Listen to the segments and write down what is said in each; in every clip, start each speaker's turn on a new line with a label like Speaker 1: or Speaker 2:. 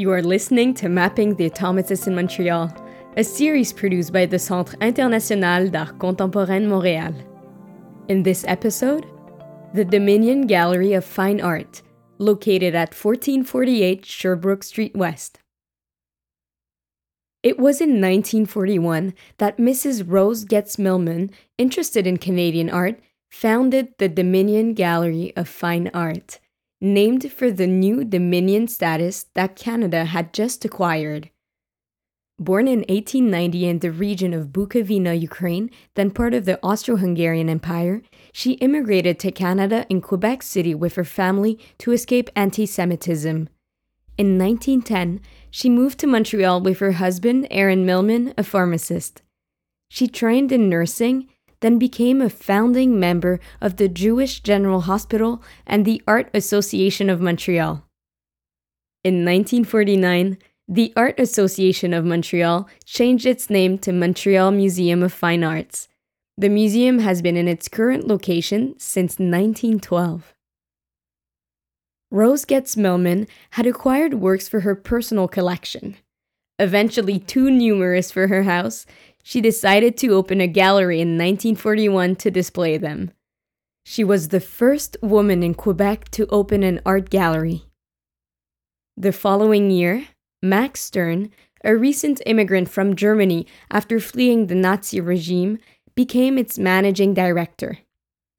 Speaker 1: You are listening to Mapping the Automatists in Montreal, a series produced by the Centre International d'Art Contemporain Montréal. In this episode, the Dominion Gallery of Fine Art, located at 1448 Sherbrooke Street West. It was in 1941 that Mrs. Rose Getz Millman, interested in Canadian art, founded the Dominion Gallery of Fine Art, named for the new Dominion status that Canada had just acquired. Born in 1890 in the region of Bukovina, Ukraine, then part of the Austro Hungarian Empire, she immigrated to Canada in Quebec City with her family to escape anti Semitism. In 1910, she moved to Montreal with her husband, Aaron Millman, a pharmacist. She trained in nursing, then became a founding member of the Jewish General Hospital and the Art Association of Montreal. In 1949, the Art Association of Montreal changed its name to Montreal Museum of Fine Arts. The museum has been in its current location since 1912. Rose Getz Millman had acquired works for her personal collection. Eventually, too numerous for her house, she decided to open a gallery in 1941 to display them. She was the first woman in Quebec to open an art gallery. The following year, Max Stern, a recent immigrant from Germany after fleeing the Nazi regime, became its managing director.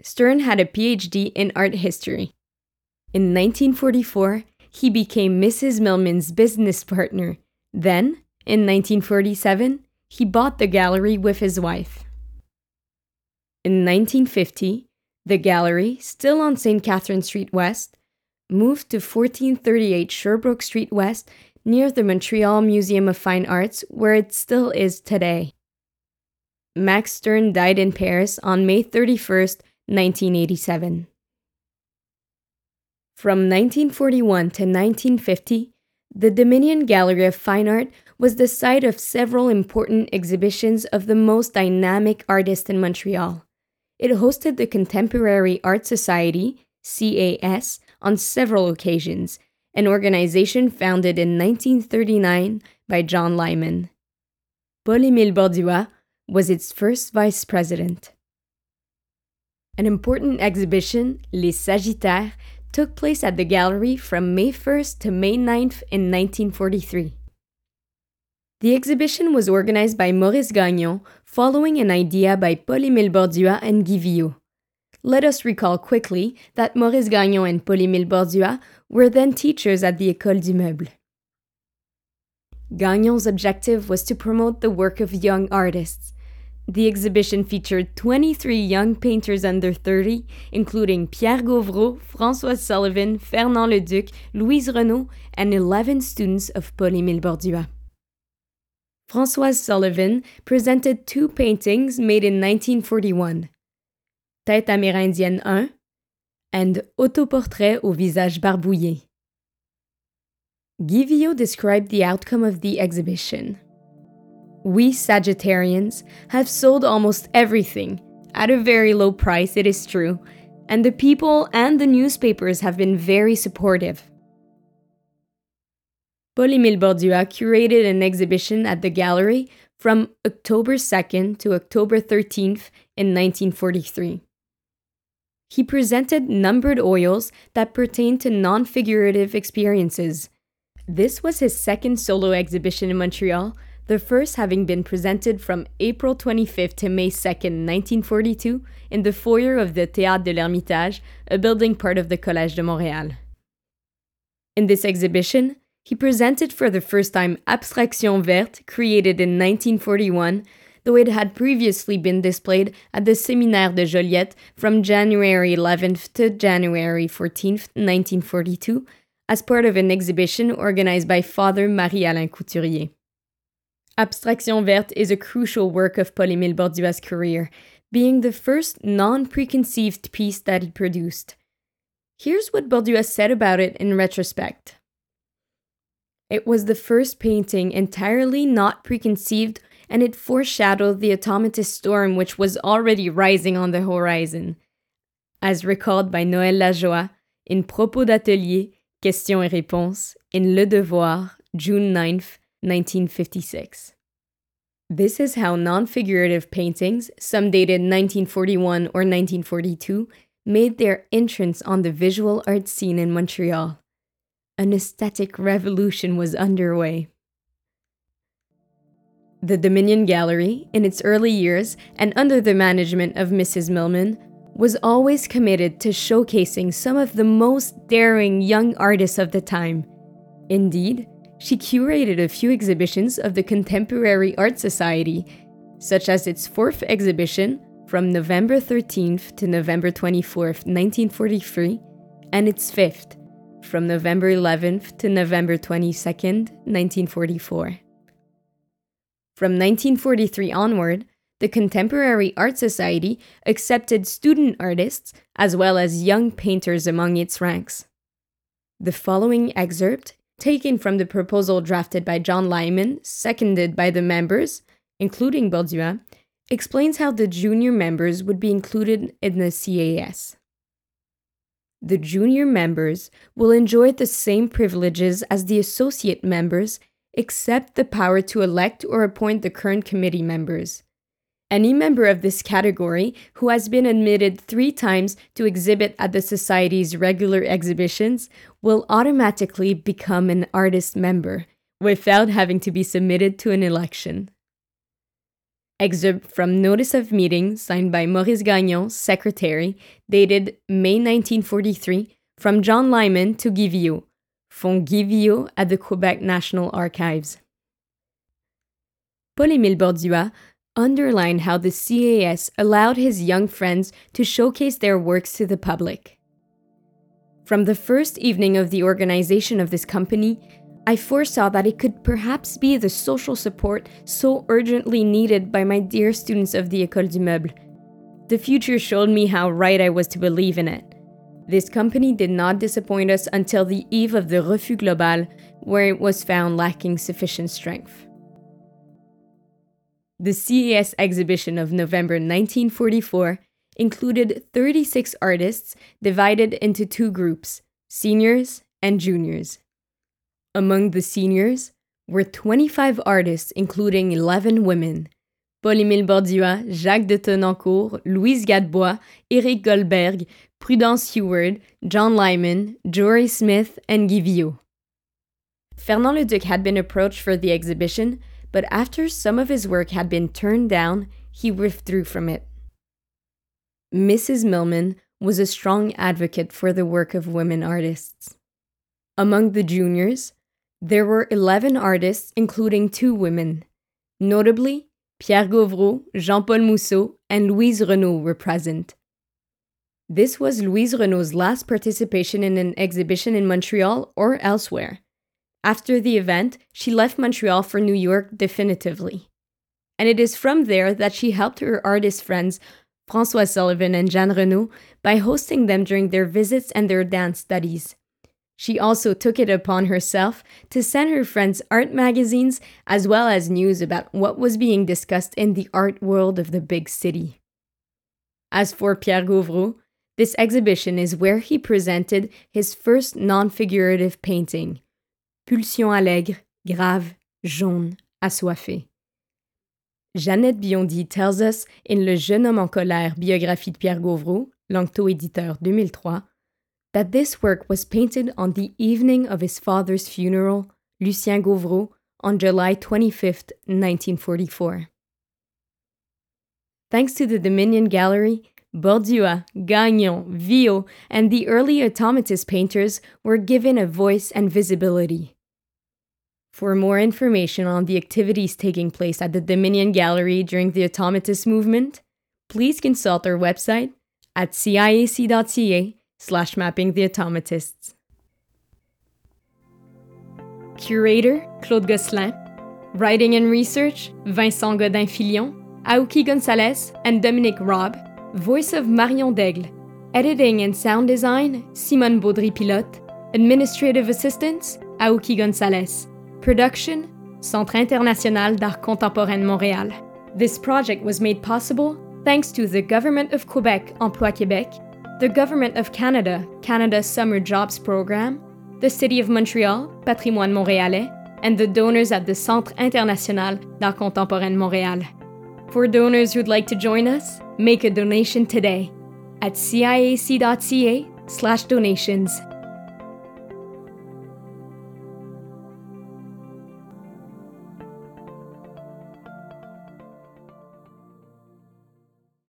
Speaker 1: Stern had a PhD in art history. In 1944, he became Mrs. Millman's business partner. Then, in 1947, he bought the gallery with his wife. In 1950, the gallery, still on St. Catherine Street West, moved to 1438 Sherbrooke Street West near the Montreal Museum of Fine Arts, where it still is today. Max Stern died in Paris on May 31, 1987. From 1941 to 1950, the Dominion Gallery of Fine Art was the site of several important exhibitions of the most dynamic artists in Montreal. It hosted the Contemporary Art Society, CAS, on several occasions, an organization founded in 1939 by John Lyman. Paul-Émile Borduas was its first vice president. An important exhibition, Les Sagittaires, took place at the gallery from May 1st to May 9th in 1943. The exhibition was organized by Maurice Gagnon following an idea by Paul-Émile Borduas and Guy Viau. Let us recall quickly that Maurice Gagnon and Paul-Émile Borduas were then teachers at the École du Meuble. Gagnon's objective was to promote the work of young artists, the exhibition featured 23 young painters under 30, including Pierre Gauvreau, Françoise Sullivan, Fernand Leduc, Louise Renaud, and 11 students of Paul-Émile Borduas. Françoise Sullivan presented two paintings made in 1941 Tête amérindienne 1 and Autoportrait au visage barbouillé. Viau described the outcome of the exhibition. We Sagittarians have sold almost everything, at a very low price, it is true, and the people and the newspapers have been very supportive. Paul-Émile Borduas curated an exhibition at the gallery from October 2nd to October 13th in 1943. He presented numbered oils that pertain to non figurative experiences. This was his second solo exhibition in Montreal the first having been presented from April 25th to May 2nd, 1942, in the foyer of the Théâtre de l'Ermitage, a building part of the Collège de Montréal. In this exhibition, he presented for the first time Abstraction Verte, created in 1941, though it had previously been displayed at the Séminaire de Joliette from January 11th to January 14th, 1942, as part of an exhibition organized by Father Marie-Alain Couturier. Abstraction Verte is a crucial work of Paul-Émile Borduas's career, being the first non-preconceived piece that he produced. Here's what Borduas said about it in retrospect. It was the first painting entirely not preconceived, and it foreshadowed the automatist storm which was already rising on the horizon. As recalled by Noël Lajoie in Propos d'atelier, Questions et réponses, in Le Devoir, June 9, 1956. This is how non figurative paintings, some dated 1941 or 1942, made their entrance on the visual art scene in Montreal. An aesthetic revolution was underway. The Dominion Gallery, in its early years and under the management of Mrs. Millman, was always committed to showcasing some of the most daring young artists of the time. Indeed, she curated a few exhibitions of the Contemporary Art Society, such as its fourth exhibition from November 13th to November 24th, 1943, and its fifth from November 11th to November 22nd, 1944. From 1943 onward, the Contemporary Art Society accepted student artists as well as young painters among its ranks. The following excerpt, taken from the proposal drafted by John Lyman, seconded by the members, including Borduas, explains how the junior members would be included in the CAS. The junior members will enjoy the same privileges as the associate members except the power to elect or appoint the current committee members. Any member of this category who has been admitted three times to exhibit at the Society's regular exhibitions will automatically become an artist member without having to be submitted to an election. Excerpt from Notice of Meeting signed by Maurice Gagnon, Secretary, dated May 1943, from John Lyman to Guy Viau, Fond Guy Viau at the Quebec National Archives. Paul-Émile Borduas underlined how the CAS allowed his young friends to showcase their works to the public. From the first evening of the organization of this company, I foresaw that it could perhaps be the social support so urgently needed by my dear students of the École du Meuble. The future showed me how right I was to believe in it. This company did not disappoint us until the eve of the Refus Global, where it was found lacking sufficient strength. The CAS exhibition of November 1944 included 36 artists divided into two groups seniors and juniors. Among the seniors were 25 artists, including 11 women. Paul-Émile Borduas, Jacques de Tonnancourt, Louise Gadbois, Éric Goldberg, Prudence Heward, John Lyman, Jori Smith, and Guy Viau. Fernand Leduc had been approached for the exhibition, but after some of his work had been turned down, he withdrew from it. Mrs. Millman was a strong advocate for the work of women artists. Among the juniors, there were 11 artists, including two women. Notably, Pierre Gauvreau, Jean Paul Mousseau, and Louise Renaud were present. This was Louise Renaud's last participation in an exhibition in Montreal or elsewhere. After the event, she left Montreal for New York definitively. And it is from there that she helped her artist friends, Françoise Sullivan and Jeanne Renaud, by hosting them during their visits and their dance studies. She also took it upon herself to send her friends art magazines as well as news about what was being discussed in the art world of the big city. As for Pierre Gauvreau, this exhibition is where he presented his first non figurative painting, Pulsion allègre, grave, jaune, assoiffé. Jeannette Biondi tells us in Le Jeune homme en colère, biographie de Pierre Gauvreau, Lanctot éditeur 2003, that this work was painted on the evening of his father's funeral, Lucien Gauvreau, on July 25, 1944. Thanks to the Dominion Gallery, Borduas, Gagnon, Viau, and the early automatist painters were given a voice and visibility. For more information on the activities taking place at the Dominion Gallery during the automatist movement, please consult our website at ciac.ca slash mapping the automatists. Curator Claude Gosselin. Writing and research Vincent Godin Filion, Aoki Gonzalez, and Dominic Robb. Voice of Marion Daigle. Editing and sound design, Simone Baudry-Pilote. Administrative assistance, Aoki Gonzalez. Production, Centre International d'Art Contemporain Montréal. This project was made possible thanks to the Government of Quebec Emploi Québec, the Government of Canada Canada Summer Jobs Program, the City of Montreal Patrimoine Montréalais, and the donors at the Centre International d'Art Contemporain Montréal. For donors who'd like to join us, make a donation today at ciac.ca slash donations.